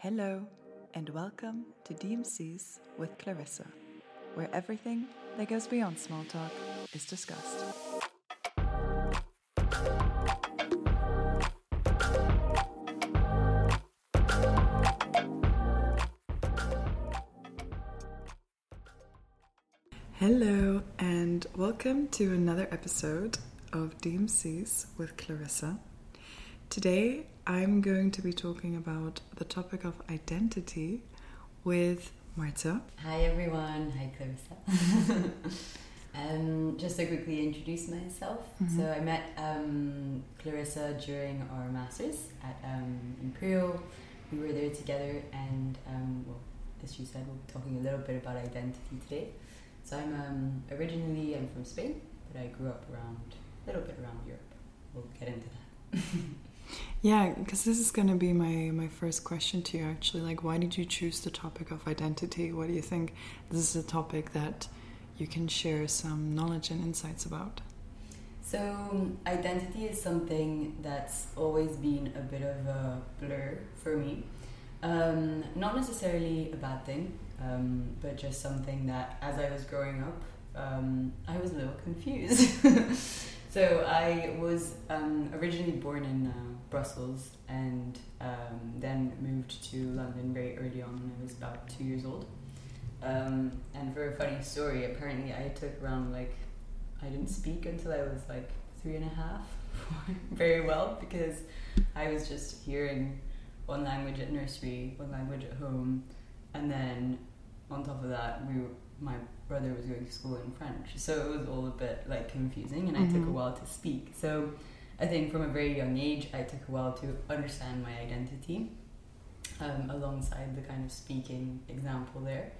Hello, and welcome to DMCs with Clarissa, where everything that goes beyond small talk is discussed. Hello, and welcome to another episode of DMCs with Clarissa. Today, I'm going to be talking about the topic of identity with Marta. Hi everyone. Hi Clarissa. um, just to quickly introduce myself. Mhm. So I met um, Clarissa during our masters at um, Imperial. We were there together, and um, well, as she said, we'll be talking a little bit about identity today. So I'm um, originally I'm from Spain, but I grew up around a little bit around Europe. We'll get into that. Yeah, because this is going to be my, my first question to you actually. Like, why did you choose the topic of identity? What do you think this is a topic that you can share some knowledge and insights about? So, identity is something that's always been a bit of a blur for me. Um, not necessarily a bad thing, um, but just something that as I was growing up, um, I was a little confused. so, I was um, originally born in uh, Brussels and um, then moved to London very early on when I was about two years old. Um, and for a funny story, apparently I took around like I didn't speak until I was like three and a half very well because I was just hearing one language at nursery, one language at home, and then on top of that, we were, my brother was going to school in French, so it was all a bit like confusing, and I took a Mhm. while to speak. So I think from a very young age, I took a while to understand my identity, um, alongside the kind of speaking example there.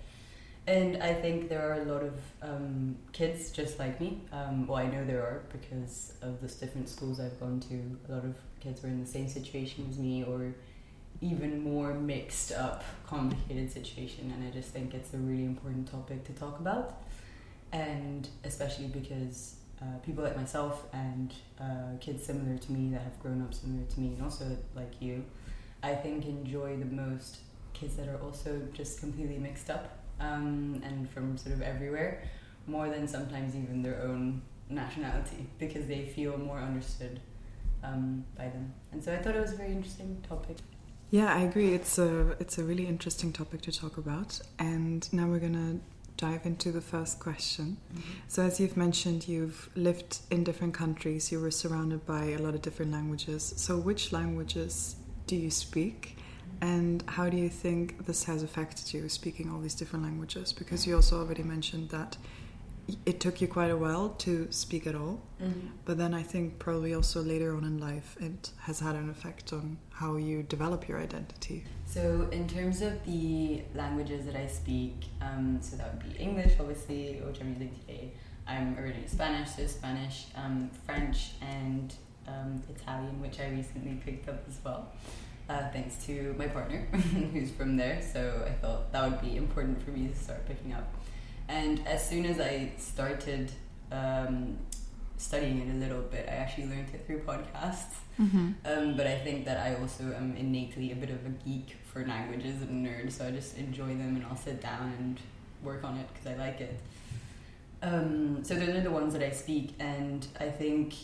And I think there are a lot of um, kids just like me. Um, well, I know there are because of the different schools I've gone to. A lot of kids were in the same situation as me, or even more mixed up, complicated situation. And I just think it's a really important topic to talk about. And especially because uh, people like myself and uh, kids similar to me that have grown up similar to me, and also like you, I think enjoy the most kids that are also just completely mixed up um, and from sort of everywhere, more than sometimes even their own nationality, because they feel more understood um, by them. And so I thought it was a very interesting topic. Yeah, I agree. It's a it's a really interesting topic to talk about. And now we're gonna dive into the first question. So, as you've mentioned, you've lived in different countries. You were surrounded by a lot of different languages. So, which languages do you speak? And how do you think this has affected you speaking all these different languages? Because you also already mentioned that it took you quite a while to speak at all. But then I think probably also later on in life it has had an effect on how you develop your identity. So, in terms of the languages that I speak, um, so that would be English, obviously, which I'm using today. I'm originally Spanish, so Spanish, um, French, and um, Italian, which I recently picked up as well, uh, thanks to my partner, who's from there. So, I thought that would be important for me to start picking up. And as soon as I started um, studying it a little bit, I actually learned it through podcasts. Mm-hmm. Um, but I think that I also am innately a bit of a geek for languages and nerd, so I just enjoy them and I'll sit down and work on it because I like it. Um, so those are the ones that I speak, and I think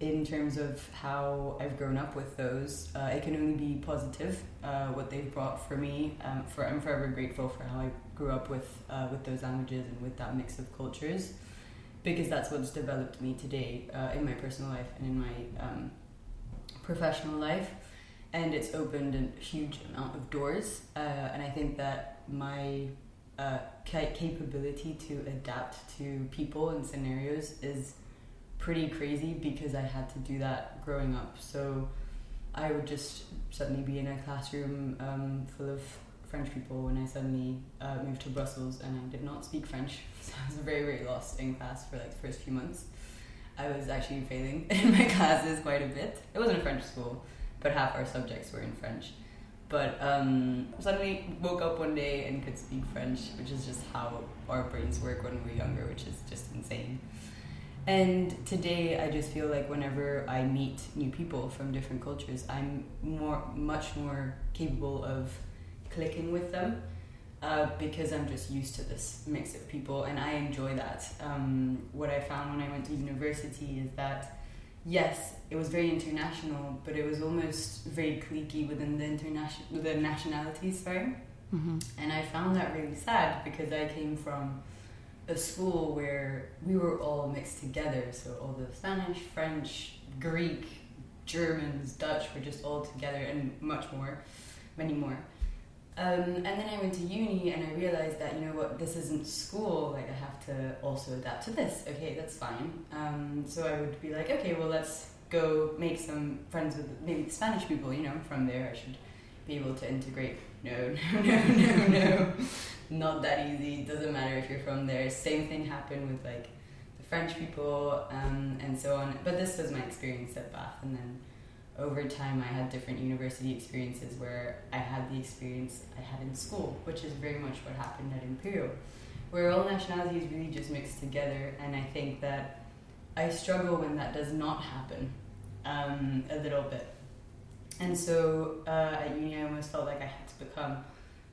in terms of how I've grown up with those, uh, it can only be positive. Uh, what they've brought for me, um, for I'm forever grateful for how I grew up with uh, with those languages and with that mix of cultures, because that's what's developed me today uh, in my personal life and in my um, professional life. And it's opened a huge amount of doors uh, and i think that my uh, ca- capability to adapt to people and scenarios is pretty crazy because i had to do that growing up. So i would just suddenly be in a classroom um, full of french people when i suddenly uh, moved to brussels and i did not speak french so i was very very lost in class for like the first few months I was actually failing in my classes quite a bit. It wasn't a French school, but half our subjects were in French. But um, suddenly woke up one day and could speak French, which is just how our brains work when we're younger, which is just insane. And today, I just feel like whenever I meet new people from different cultures, I'm more, much more capable of clicking with them uh, because I'm just used to this mix of people and I enjoy that. Um, what I found when I went to university is that yes, it was very international, but it was almost very cliquey within the international the nationalities. Sorry, mm-hmm. and I found that really sad because I came from a school where we were all mixed together. So all the Spanish, French, Greek, Germans, Dutch were just all together, and much more, many more. Um, and then I went to uni and I realized that, you know what, this isn't school, like I have to also adapt to this. Okay, that's fine. Um, so I would be like, okay, well, let's go make some friends with maybe Spanish people, you know, from there I should be able to integrate. No, no, no, no, no. Not that easy. Doesn't matter if you're from there. Same thing happened with like the French people um, and so on. But this was my experience at Bath and then over time, I had different university experiences where I had the experience I had in school, which is very much what happened at Imperial, where all nationalities really just mixed together. And I think that I struggle when that does not happen um, a little bit. And so uh, at uni, I almost felt like I had to become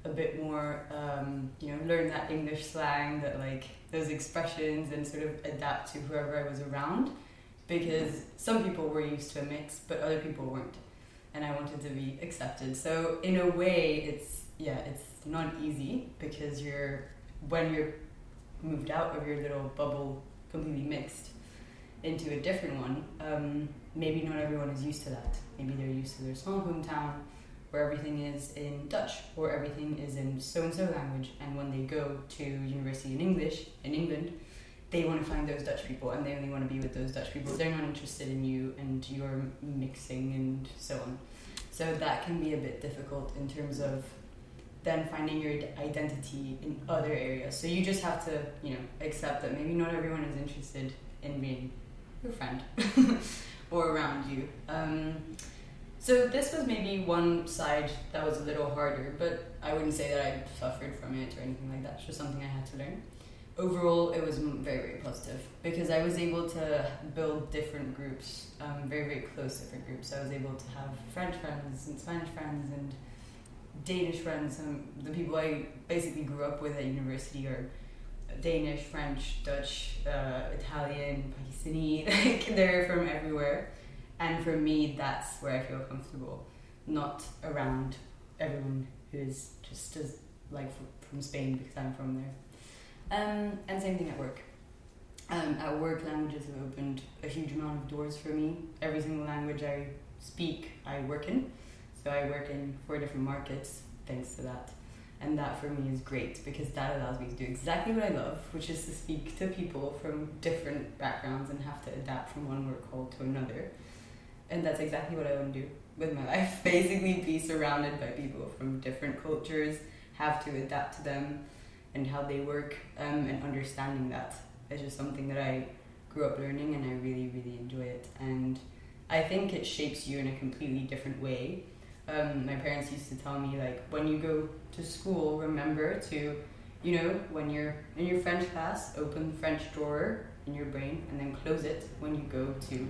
a bit more, um, you know, learn that English slang, that like those expressions, and sort of adapt to whoever I was around because some people were used to a mix, but other people weren't, and I wanted to be accepted. So in a way, it's yeah, it's not easy because you're when you're moved out of your little bubble, completely mixed into a different one. Um, maybe not everyone is used to that. Maybe they're used to their small hometown where everything is in Dutch or everything is in so and so language, and when they go to university in English in England they want to find those Dutch people and they only want to be with those Dutch people. They're not interested in you and your mixing and so on. So that can be a bit difficult in terms of then finding your identity in other areas. So you just have to, you know, accept that maybe not everyone is interested in being your friend or around you. Um, so this was maybe one side that was a little harder, but I wouldn't say that I suffered from it or anything like that. It's just something I had to learn overall it was very very positive because I was able to build different groups, um, very very close different groups. I was able to have French friends and Spanish friends and Danish friends, and the people I basically grew up with at university are Danish, French, Dutch, uh, Italian, Pakistani. Like they're from everywhere, and for me, that's where I feel comfortable, not around everyone who is just as like from Spain because I'm from there. Um, and same thing at work. Um, at work, languages have opened a huge amount of doors for me. Every single language I speak, I work in. So I work in four different markets thanks to that. And that for me is great because that allows me to do exactly what I love, which is to speak to people from different backgrounds and have to adapt from one work call to another. And that's exactly what I want to do with my life. Basically, be surrounded by people from different cultures, have to adapt to them, and how they work um, and understanding that is just something that I grew up learning and I really really enjoy it and I think it shapes you in a completely different way. Um, my parents used to tell me like when you go to school remember to you know when you're in your French class open the French drawer in your brain and then close it when you go to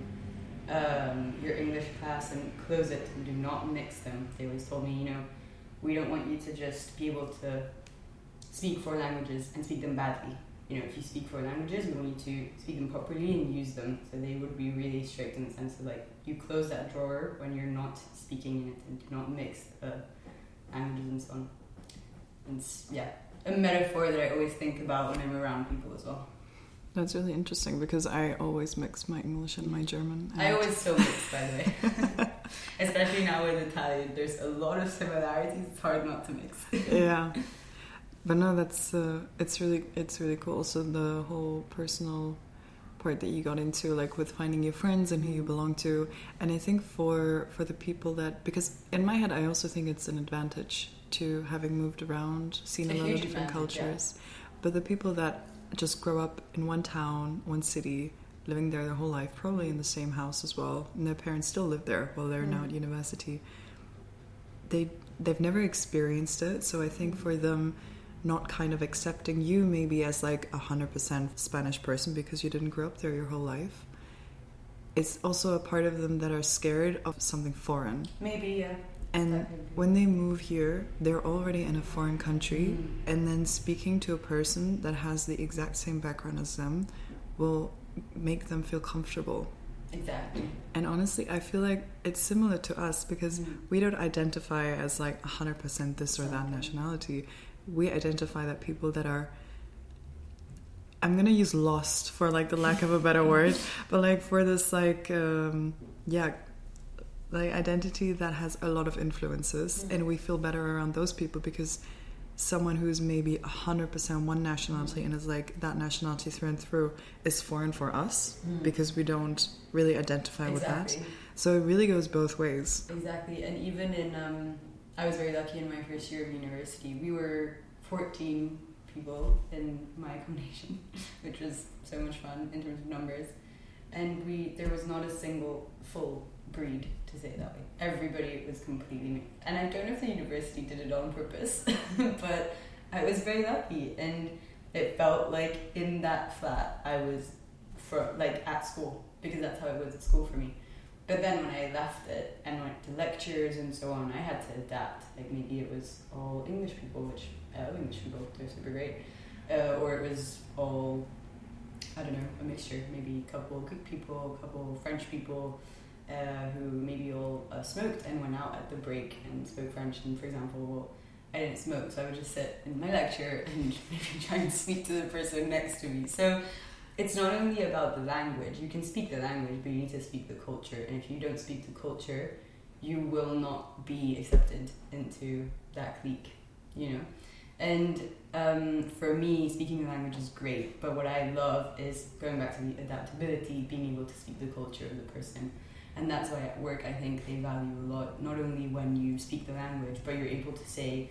um, your English class and close it and do not mix them. They always told me, you know, we don't want you to just be able to speak four languages and speak them badly. You know, if you speak four languages, we want you to speak them properly and use them. So they would be really strict in the sense of like you close that drawer when you're not speaking in it and do not mix the languages and so on. And yeah, a metaphor that I always think about when I'm around people as well. That's really interesting because I always mix my English and my German. I always so mix, by the way. Especially now with Italian, there's a lot of similarities. It's hard not to mix. yeah but no that's uh, it's really it's really cool. Also the whole personal part that you got into like with finding your friends and who you belong to. And i think for for the people that because in my head i also think it's an advantage to having moved around seen a, a lot of different cultures yeah. but the people that just grow up in one town one city living there their whole life probably in the same house as well and their parents still live there while they're mm. now at university they they've never experienced it. So i think for them not kind of accepting you maybe as like a hundred percent Spanish person because you didn't grow up there your whole life. It's also a part of them that are scared of something foreign. Maybe, yeah. And That could be- when they move here, they're already in a foreign country, Mm. and then speaking to a person that has the exact same background as them will make them feel comfortable. Exactly. And honestly, I feel like it's similar to us because Mm. we don't identify as like 100% this or that nationality. We identify that people that are I'm to use lost for like the lack of a better word, but like for this like um yeah, like identity that has a lot of influences Mm. and we feel better around those people because someone who's maybe 100% one nationality and is like that nationality through and through is foreign for us Mm. because we don't really identify with that. So it really goes both ways. Exactly, and even in, um, I was very lucky in my first year of university. We were 14 people in my accommodation, which was so much fun in terms of numbers. And we, there was not a single full breed, to say that way. Everybody was completely mixed. And I don't know if the university did it on purpose, but I was very lucky. And it felt like in that flat, I was for, like at school, because that's how it was at school for me. But then when I left it and went to lectures and so on, I had to adapt. Like maybe it was all English people, which I love English people, they're super great. Uh, or it was all, I don't know, a mixture. Maybe a couple Greek people, a couple French people, uh, who maybe all uh, smoked and went out at the break and spoke French. And for example, I didn't smoke, so I would just sit in my lecture and maybe try and speak to the person next to me. So it's not only about the language. You can speak the language, but you need to speak the culture. And if you don't speak the culture, you will not be accepted into that clique, you know? And um, for me, speaking the language is great, but what I love is going back to the adaptability, being able to speak the culture of the person. And that's why at work I think they value a lot, not only when you speak the language, but you're able to say,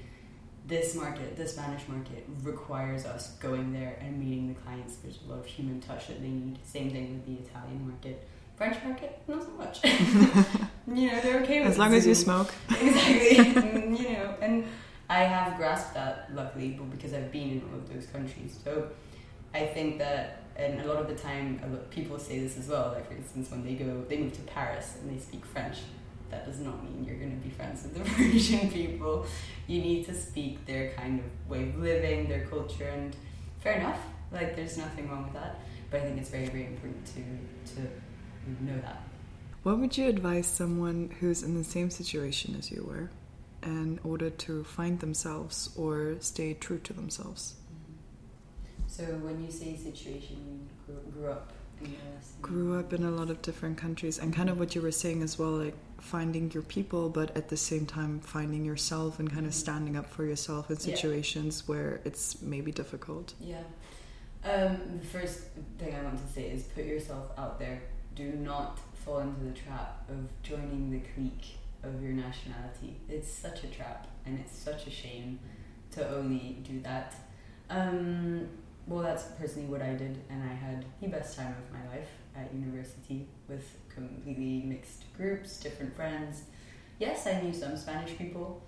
this market, the Spanish market, requires us going there and meeting the clients. There's a lot of human touch that they need. Same thing with the Italian market. French market, not so much. you know, they're okay with As long as you smoke. exactly. Mm, you know, and I have grasped that luckily, but because I've been in all of those countries. So I think that, and a lot of the time, people say this as well. Like for instance, when they go, they move to Paris and they speak French. That does not mean you're going to be friends with the Parisian people. You need to speak their kind of way of living, their culture, and fair enough. Like there's nothing wrong with that. But I think it's very, very important to to know that. What would you advise someone who's in the same situation as you were in order to find themselves or stay true to themselves? Mm-hmm. So when you say situation, you grew, grew up in the Grew up in a lot of different countries, and kind of what you were saying as well, like finding your people, but at the same time finding yourself and kind of standing up for yourself in Yeah. situations where it's maybe difficult. Yeah. Um, the first thing I want to say is put yourself out there. Do not fall into the trap of joining the clique of your nationality. It's such a trap, and it's such a shame to only do that. Um, well, that's personally what I did, and I had the best time of my life at university with completely mixed groups, different friends. Yes, I knew some Spanish people.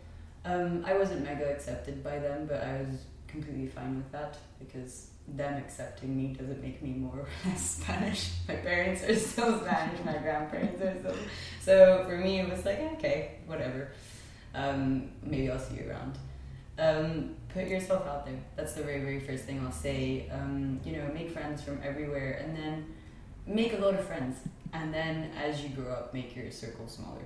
Um, I wasn't mega accepted by them, but I was completely fine with that because them accepting me doesn't make me more or less Spanish. My parents are still Spanish, my grandparents are still. So for me, it was like, okay, whatever. Um, maybe I'll see you around. Um, put yourself out there. That's the very, very first thing I'll say. Um, you know, make friends from everywhere and then make a lot of friends. And then as you grow up, make your circle smaller.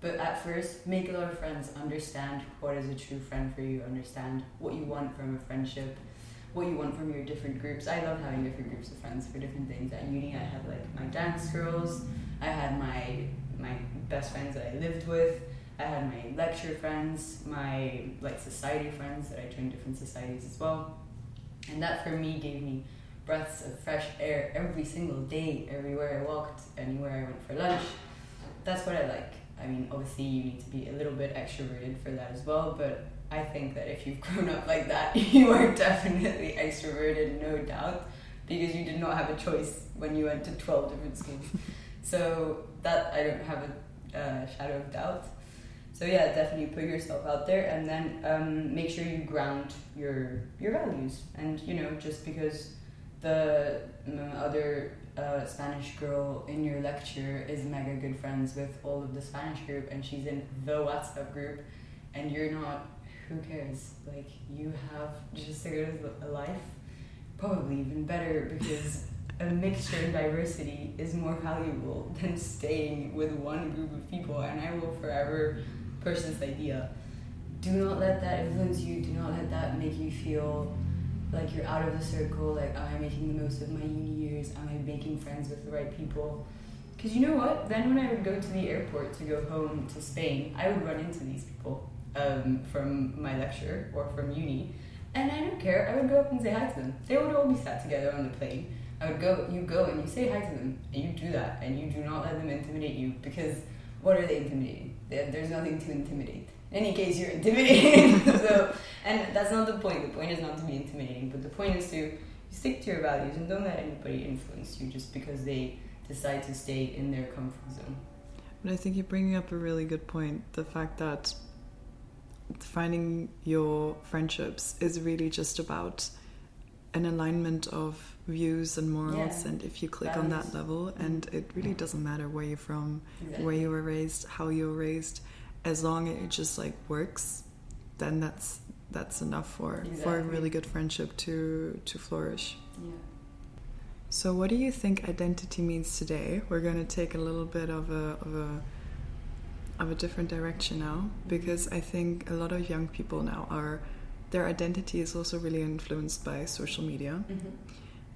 But at first, make a lot of friends. Understand what is a true friend for you. Understand what you want from a friendship, what you want from your different groups. I love having different groups of friends for different things. At uni, I had like my dance girls. I had my my best friends that I lived with. I had my lecture friends, my like society friends that I joined different societies as well. And that for me gave me breaths of fresh air every single day, everywhere I walked, anywhere I went for lunch. That's what I like. I mean, obviously, you need to be a little bit extroverted for that as well, but I think that if you've grown up like that, you are definitely extroverted, no doubt, because you did not have a choice when you went to 12 different schools. so, that I don't have a uh, shadow of doubt. So yeah, definitely put yourself out there, and then um, make sure you ground your your values. And you know, just because the mm, other a Spanish girl in your lecture is mega good friends with all of the Spanish group and she's in the WhatsApp group and you're not, who cares? Like, you have just a good life. Probably even better because a mixture and diversity is more valuable than staying with one group of people. And I will forever this idea. Do not let that influence you, do not let that make you feel like you're out of the circle, like am I making the most of my uni years? Am I making friends with the right people? Because you know what? Then when I would go to the airport to go home to Spain, I would run into these people um, from my lecture or from uni, and I don't care. I would go up and say hi to them. They would all be sat together on the plane. I would go, you go and you say hi to them, and you do that, and you do not let them intimidate you because what are they intimidating? There's nothing to intimidate. In any case you're intimidating. So and that's not the point. The point is not to be intimidating but the point is to stick to your values and don't let anybody influence you just because they decide to stay in their comfort zone. But i think you're bringing up a really good point. The fact that finding your friendships is really just about an alignment of views and morals yeah. and if you click on that level and it really mm. doesn't matter where you're from exactly. where you were raised how you were raised as long as it just like works, then that's that's enough for exactly. for a really good friendship to to flourish. Yeah. So, what do you think identity means today? We're going to take a little bit of a of a of a different direction now mm-hmm. because I think a lot of young people now are their identity is also really influenced by social media, mm-hmm.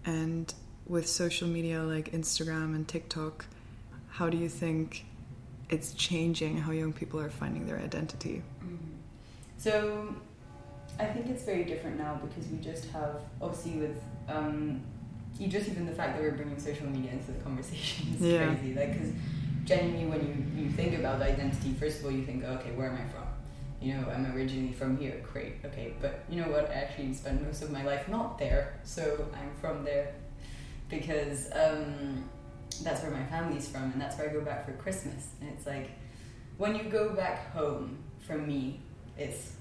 and with social media like Instagram and TikTok, how do you think it's changing how young people are finding their identity. Mm-hmm. So I think it's very different now because we just have obviously with um, you just even the fact that we're bringing social media into the conversation is yeah. crazy. Like because genuinely when you you think about identity, first of all you think okay where am I from? You know I'm originally from here. Great, okay, but you know what? I actually spent most of my life not there, so I'm from there because. Um, that's where my family's from, and that's where I go back for Christmas. And it's like, when you go back home, for me, it's,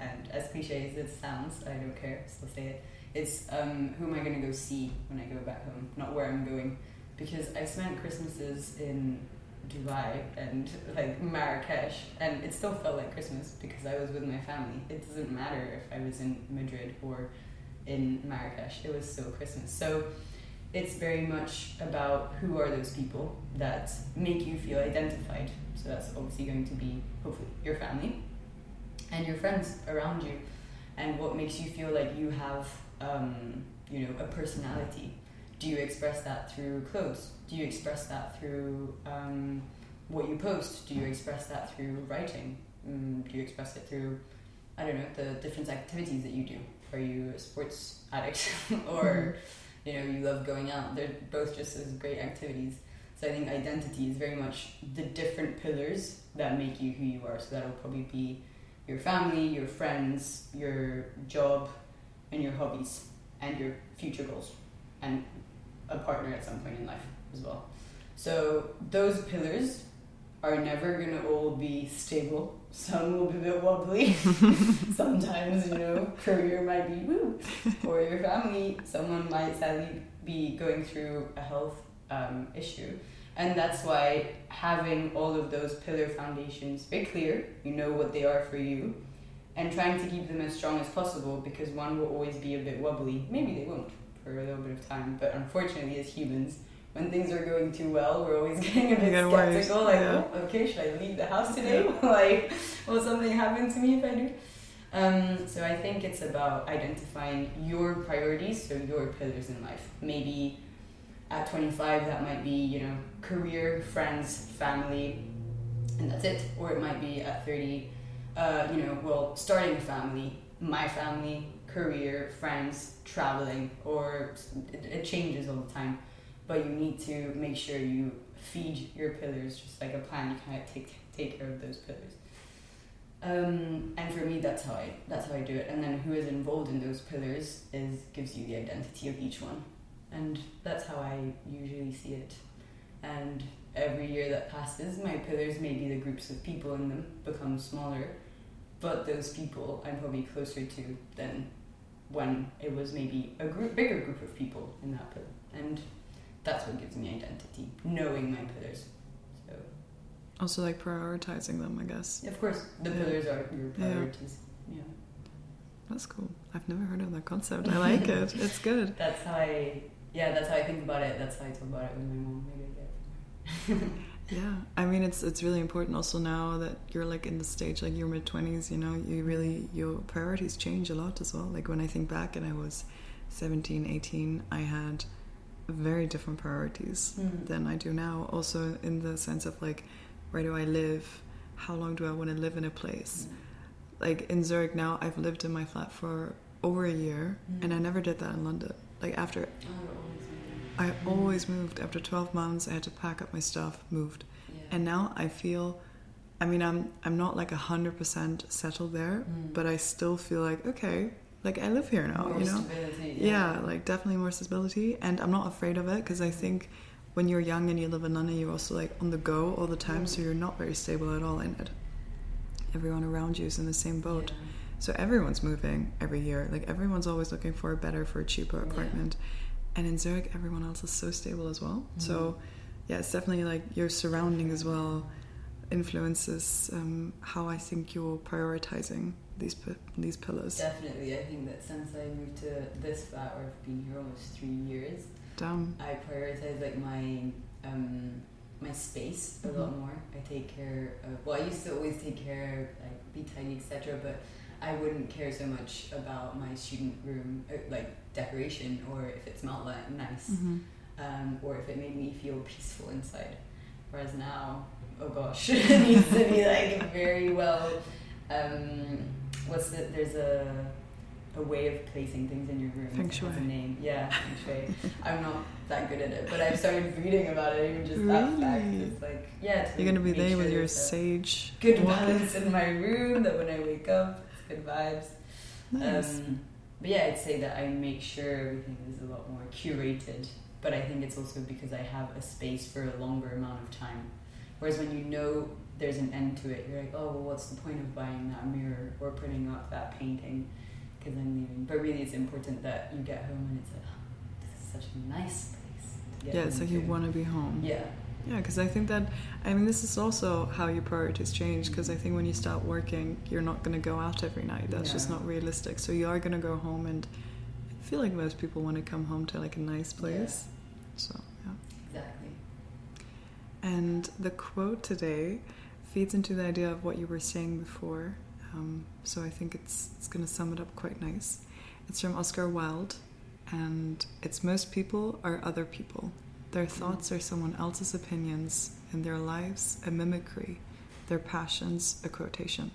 and as cliche as it sounds, I don't care, still say it, it's um, who am I going to go see when I go back home, not where I'm going. Because I've spent Christmases in Dubai and like Marrakesh, and it still felt like Christmas because I was with my family. It doesn't matter if I was in Madrid or in Marrakesh, it was still Christmas. So it's very much about who are those people that make you feel identified. So that's obviously going to be hopefully your family and your friends around you, and what makes you feel like you have, um, you know, a personality. Do you express that through clothes? Do you express that through um, what you post? Do you express that through writing? Um, do you express it through, I don't know, the different activities that you do? Are you a sports addict or? Mm-hmm you know you love going out they're both just as great activities so i think identity is very much the different pillars that make you who you are so that'll probably be your family your friends your job and your hobbies and your future goals and a partner at some point in life as well so those pillars are never going to all be stable some will be a bit wobbly. Sometimes, you know, career might be woo. Or your family, someone might sadly be going through a health um, issue. And that's why having all of those pillar foundations very clear, you know what they are for you, and trying to keep them as strong as possible because one will always be a bit wobbly. Maybe they won't for a little bit of time, but unfortunately, as humans, when things are going too well, we're always getting a bit skeptical. Like, yeah. oh, okay, should I leave the house today? Like, will something happen to me if I do? Um, so I think it's about identifying your priorities, so your pillars in life. Maybe at 25, that might be, you know, career, friends, family, and that's it. Or it might be at 30, uh, you know, well, starting a family, my family, career, friends, traveling, or it, changes all the time but you need to make sure you feed your pillars just like a plant. You kind of take take care of those pillars. Um, and for me, that's how I that's how I do it. And then who is involved in those pillars is gives you the identity of each one, and that's how I usually see it. And every year that passes, my pillars, maybe the groups of people in them, become smaller, but those people I'm probably closer to than when it was maybe a group bigger group of people in that pillar. And that's what gives me identity, knowing my pillars. So Also, like prioritizing them, I guess. of course, the Yeah. pillars are your priorities. Yeah. That's cool. I've never heard of that concept. I like it. It's good. That's how I. Yeah, that's how I think about it. That's how I talk about it with my mom. Maybe I get it. Yeah, I mean it's it's really important also now that you're like in the stage like your mid twenties. You know, you really your priorities change a lot as well. Like when I think back and I was 17, 18, I had very different priorities Mm. than I do now. Also in the sense of like where do I live? How long do I want to live in a place? Like in Zurich now, I've lived in my flat for over a year, Mm. and I never did that in London. Like after Oh, you're always moving. I always moved. After 12 months, I had to pack up my stuff, moved. Yeah. And now I feel, I mean, I'm I'm not like hundred percent settled there, Mm. but I still feel like okay, like I live here now, More you know. stability, Yeah. like definitely more stability, and I'm not afraid of it because I think when you're young and you live in London, you're also like on the go all the time, so Mm. you're not very stable at all in it. Everyone around you is in the same boat, Yeah. so everyone's moving every year. Like everyone's always looking for a better, for a cheaper Yeah. And in Zurich, everyone else is so stable as well. So Mm. yeah, it's definitely like your surrounding as well influences um, how I think you're prioritizing these these pillars. Definitely, I think that since I moved to this flat, where I've been here almost three years, Damn. I prioritize like my um, my space a lot more. I take care of. Well, I used to always take care, of like be tidy, etc. But I wouldn't care so much about my student room, uh, like decoration, or if it smelled like nice, hmm um, or if it made me feel peaceful inside. Whereas now, oh gosh, it needs to be like very well. Um, what's the? There's a a way of placing things in your room. Feng has a shui. name. Yeah, feng shui. I'm not that good at it, but I've started reading about it. Even just that fact, it's like yeah. To You're gonna be there sure with your sage. good balance in my room. That when I wake up, good vibes. Nice. Um, but yeah, I'd say that I make sure everything is a lot more curated. But I think it's also because I have a space for a longer amount of time. Whereas when you know there's an end to it, you're like, oh, well, what's the point of buying that mirror or putting up that painting? Because I'm leaving. But really, it's important that you get home and it's like, oh, this is such a nice place. To get yeah, it's like you want to be home. Yeah. Yeah, because I think that, I mean, this is also how your priorities change. Because I think when you start working, you're not going to go out every night. That's just not realistic. So you are going to go home, and I feel like most people want to come home to like a nice place. So, yeah. Exactly. And the quote today feeds into the idea of what you were saying before. Um, so I think it's it's going to sum it up quite nice. It's from Oscar Wilde, and it's most people are other people. Their thoughts are someone else's opinions, and their lives a mimicry, their passions a quotation.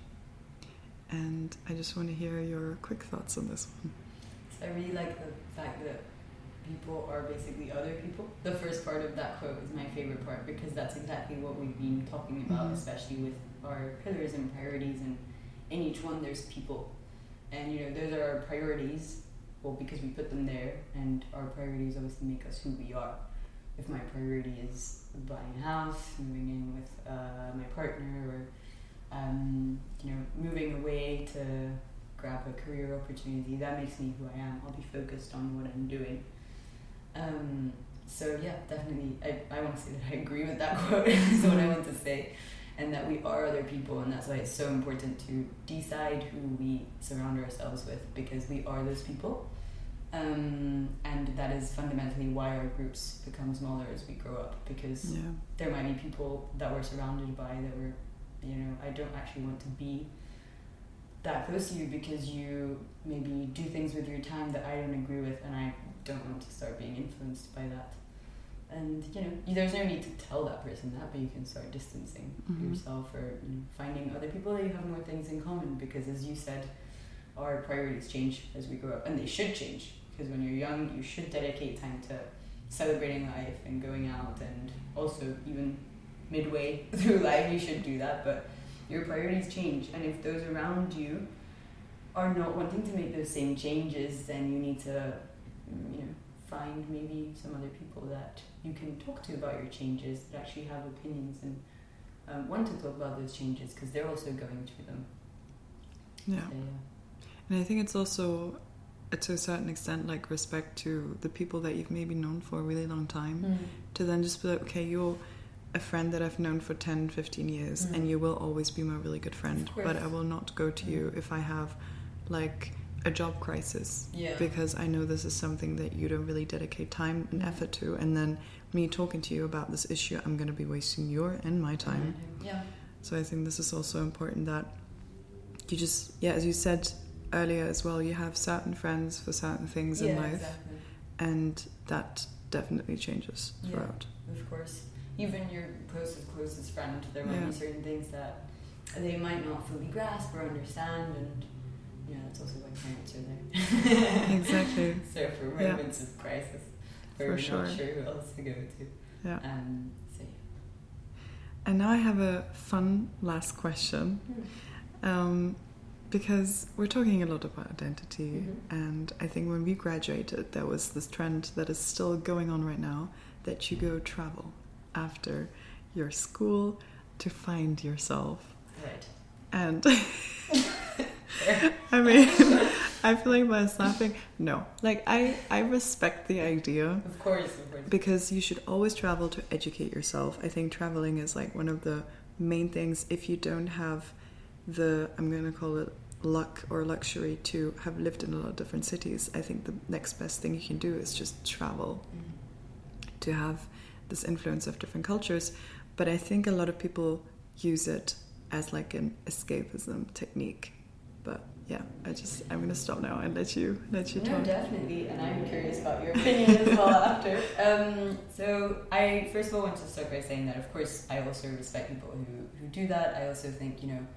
And I just want to hear your quick thoughts on this one. I really like the fact that people are basically other people. The first part of that quote is my favorite part because that's exactly what we've been talking about, Mhm. especially with our pillars and priorities. And in each one, there's people. And, you know, those are our priorities, well, because we put them there, and our priorities obviously make us who we are. If my priority is buying a house, moving in with uh, my partner, or, um, you know, moving away to grab a career opportunity. That makes me who I am. I'll be focused on what I'm doing. Um, so yeah, definitely. I, I want to say that I agree with that quote. is what I want to say, and that we are other people, and that's why it's so important to decide who we surround ourselves with because we are those people. Um, and that is fundamentally why our groups become smaller as we grow up because Yeah. there might be people that we're surrounded by that we're, you know, I don't actually want to be that close to you because you maybe do things with your time that I don't agree with and I don't want to start being influenced by that. And you know, there's no need to tell that person that, but you can start distancing Mhm. yourself or you know, finding other people that you have more things in common. Because as you said, our priorities change as we grow up, and they should change. Because when you're young, you should dedicate time to celebrating life and going out, and also even midway through life, you should do that. But your priorities change, and if those around you are not wanting to make those same changes, then you need to, you know, find maybe some other people that you can talk to about your changes that actually have opinions and um, want to talk about those changes because they're also going through them. Yeah. So, yeah. And I think it's also to a certain extent like respect to the people that you've maybe known for a really long time Mm. to then just be like okay you're a friend that i've known for 10 15 years Mm. and you will always be my really good friend but i will not go to you if i have like a job crisis Yeah. because i know this is something that you don't really dedicate time and effort to and then me talking to you about this issue i'm going to be wasting your and my time Yeah. so I think this is also important that you just, yeah, as you said earlier as well, you have certain friends for certain things in life, exactly. and that definitely changes Yeah. throughout. Of course. Even your closest, closest friend, there might Yeah. be certain things that they might not fully grasp or understand, and yeah, that's also why parents are there. Exactly. so for Yeah. moments of crisis, where For we're sure. not sure who else to go to. Yeah. Um, so And now I have a fun last question, yeah. um, because we're talking a lot about identity, Mhm. and I think when we graduated, there was this trend that is still going on right now that you go travel after your school to find yourself. Right. And I mean, I feel like by laughing, no. Like I, I respect the idea Of course, of course. because you should always travel to educate yourself. I think traveling is like one of the main things. If you don't have the, I'm gonna call it luck or luxury to have lived in a lot of different cities, I think the next best thing you can do is just travel Mm. to have this influence of different cultures. But I think a lot of people use it as like an escapism technique. But yeah, I just I'm gonna stop now and let you let you No, talk. definitely, and I'm curious about your opinion as well after. Um, so I first of all want to start by saying that of course I also respect people who, who do that. I also think you know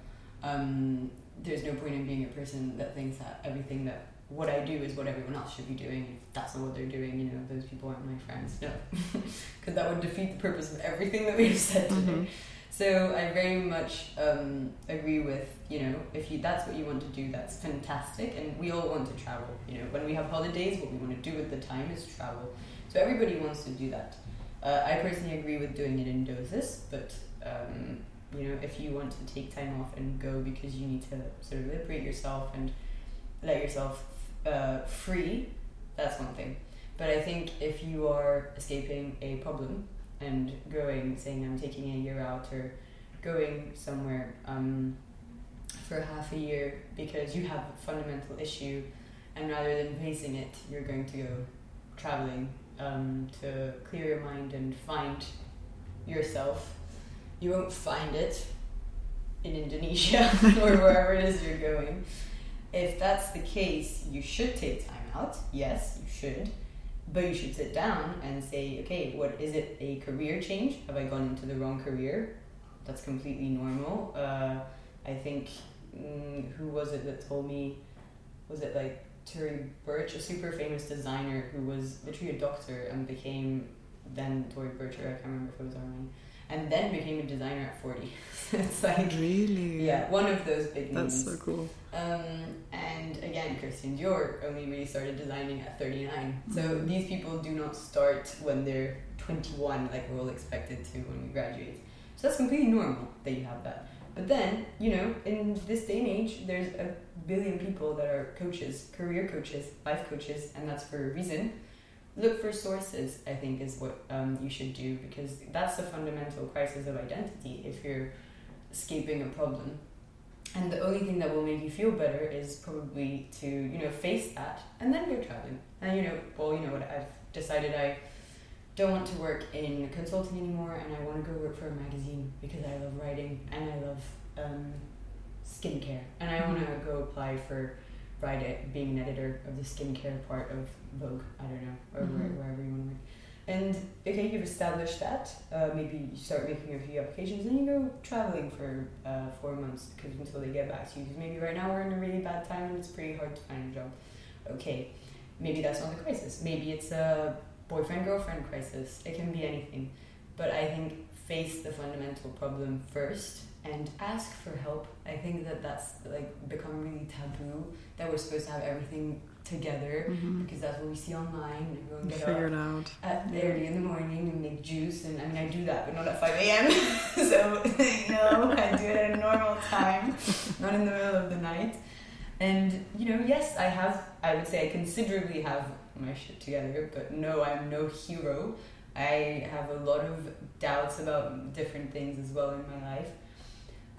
um, there's no point in being a person that thinks that everything that what I do is what everyone else should be doing. If that's not what they're doing, you know, those people aren't my friends. No, because that would defeat the purpose of everything that we've said today. Mhm. So I very much um, agree with you know if you that's what you want to do that's fantastic and we all want to travel you know when we have holidays what we want to do with the time is travel so everybody wants to do that uh, I personally agree with doing it in doses but um, you know if you want to take time off and go because you need to sort of liberate yourself and let yourself uh, free that's one thing. But I think if you are escaping a problem and going saying I'm taking a year out or going somewhere um, for half a year because you have a fundamental issue and rather than facing it you're going to go traveling um, to clear your mind and find yourself you won't find it in Indonesia or wherever it is you're going. If that's the case you should take time out. Yes you should. But you should sit down and say okay what is it? A career change? Have i gone into the wrong career? That's completely normal. Uh, i think mm, who was it that told me? Was it like Terry Birch, a super famous designer who was literally a doctor and became then Tory Burch, or I can't remember if it was Armani, and then became a designer at 40. it's like, Really? yeah, one of those big That's names. so cool. Um, and again, Christian Dior only really started designing at 39. So Mhm. these people do not start when they're 21, like we're all expected to when we graduate. So that's completely normal that you have that. But then, you know, in this day and age, there's a billion people that are coaches, career coaches, life coaches, and that's for a reason. Look for sources, I think, is what um, you should do because that's the fundamental crisis of identity if you're escaping a problem. And the only thing that will make you feel better is probably to, you know, face that and then go traveling. And, you know, well, you know what, I've decided I don't want to work in consulting anymore and I want to go work for a magazine because I love writing and I love um, skincare. And I want to go apply for write it, being an editor of the skincare part of Vogue, I don't know, or where, Mhm. wherever you want to work. And okay, you've established that. Uh, maybe you start making a few applications, and you go traveling for uh, four months because until they get back to you. Because maybe right now we're in a really bad time and it's pretty hard to find a job. Okay, maybe that's not the crisis. Maybe it's a boyfriend girlfriend crisis. It can be anything. But I think face the fundamental problem first and ask for help. I think that that's like become really taboo that we're supposed to have everything together Mhm. because that's what we see online. Everyone get Figure out. at early in the morning and make juice and I mean I do that but not at 5 a.m. so no I do it at a normal time not in the middle of the night And you know, yes, I have. I would say I considerably have my shit together, but no, I'm no hero. I have a lot of doubts about different things as well in my life.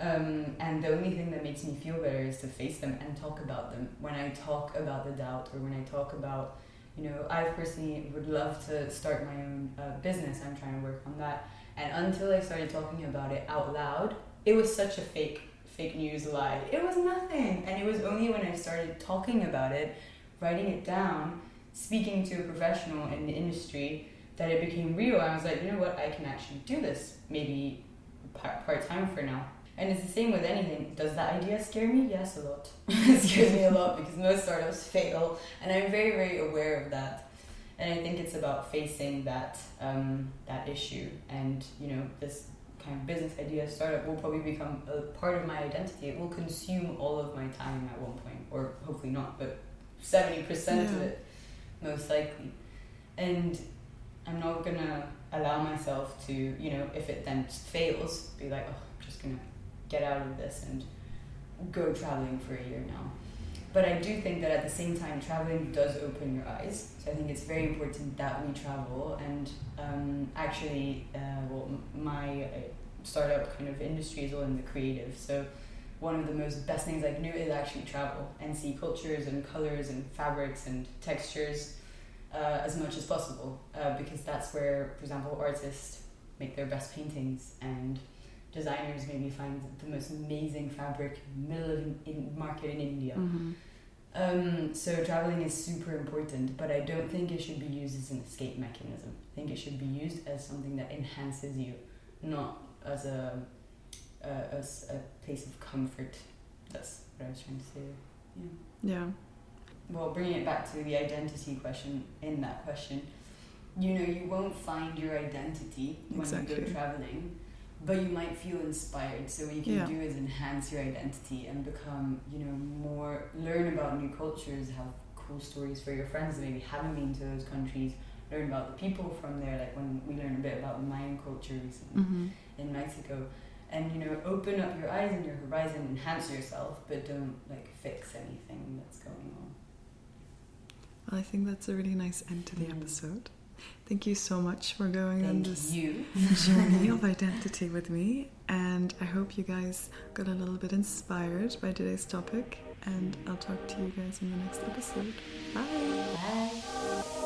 Um, and the only thing that makes me feel better is to face them and talk about them. When I talk about the doubt or when I talk about, you know, I personally would love to start my own uh, business. I'm trying to work on that. And until I started talking about it out loud, it was such a fake, fake news lie. It was nothing. And it was only when I started talking about it, writing it down, speaking to a professional in the industry, that it became real. I was like, you know what, I can actually do this maybe part time for now. And it's the same with anything. Does that idea scare me? Yes, a lot. it scares me a lot because most startups fail, and I'm very, very aware of that. And I think it's about facing that um, that issue. And you know, this kind of business idea startup will probably become a part of my identity. It will consume all of my time at one point, or hopefully not, but seventy percent of it, most likely. And I'm not gonna allow myself to, you know, if it then fails, be like, oh, I'm just gonna get out of this and go traveling for a year now. But I do think that at the same time, traveling does open your eyes. So I think it's very important that we travel. And um, actually, uh, well, my uh, startup kind of industry is all in the creative. So one of the most best things I can do is actually travel and see cultures and colors and fabrics and textures uh, as much as possible uh, because that's where, for example, artists make their best paintings and designers maybe find the most amazing fabric middle of in market in India. Mm-hmm. Um, so traveling is super important, but I don't think it should be used as an escape mechanism. I think it should be used as something that enhances you, not as a, a, as a place of comfort. That's what I was trying to say. Yeah. Yeah well, bringing it back to the identity question in that question, you know, you won't find your identity when exactly. you go traveling, but you might feel inspired. So what you can yeah. do is enhance your identity and become, you know, more learn about new cultures, have cool stories for your friends that maybe haven't been to those countries, learn about the people from there. Like when we learned a bit about Mayan culture recently mm-hmm. in Mexico. And you know, open up your eyes and your horizon, enhance yourself, but don't like fix anything that's going on. I think that's a really nice end to the mm. episode. Thank you so much for going Thank on this you. journey of identity with me. And I hope you guys got a little bit inspired by today's topic. And I'll talk to you guys in the next episode. Bye. Bye.